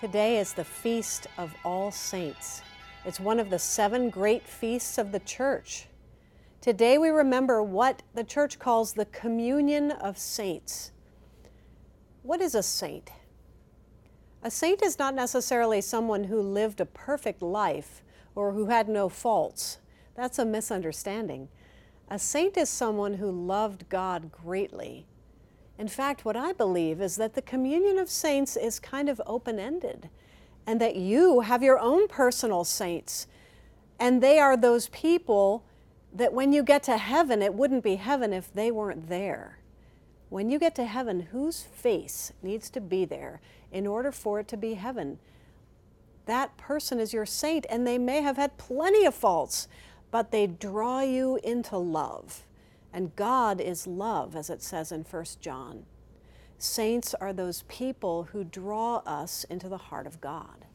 Today is the Feast of All Saints. It's one of the seven great feasts of the church. Today we remember what the church calls the communion of saints. What is a saint? A saint is not necessarily someone who lived a perfect life or who had no faults. That's a misunderstanding. A saint is someone who loved God greatly. In fact, what I believe is that the communion of saints is kind of open ended and that you have your own personal saints. And they are those people that when you get to heaven, it wouldn't be heaven if they weren't there. When you get to heaven, whose face needs to be there in order for it to be heaven? That person is your saint, and they may have had plenty of faults, but they draw you into love. And God is love, as it says in 1 John. Saints are those people who draw us into the heart of God.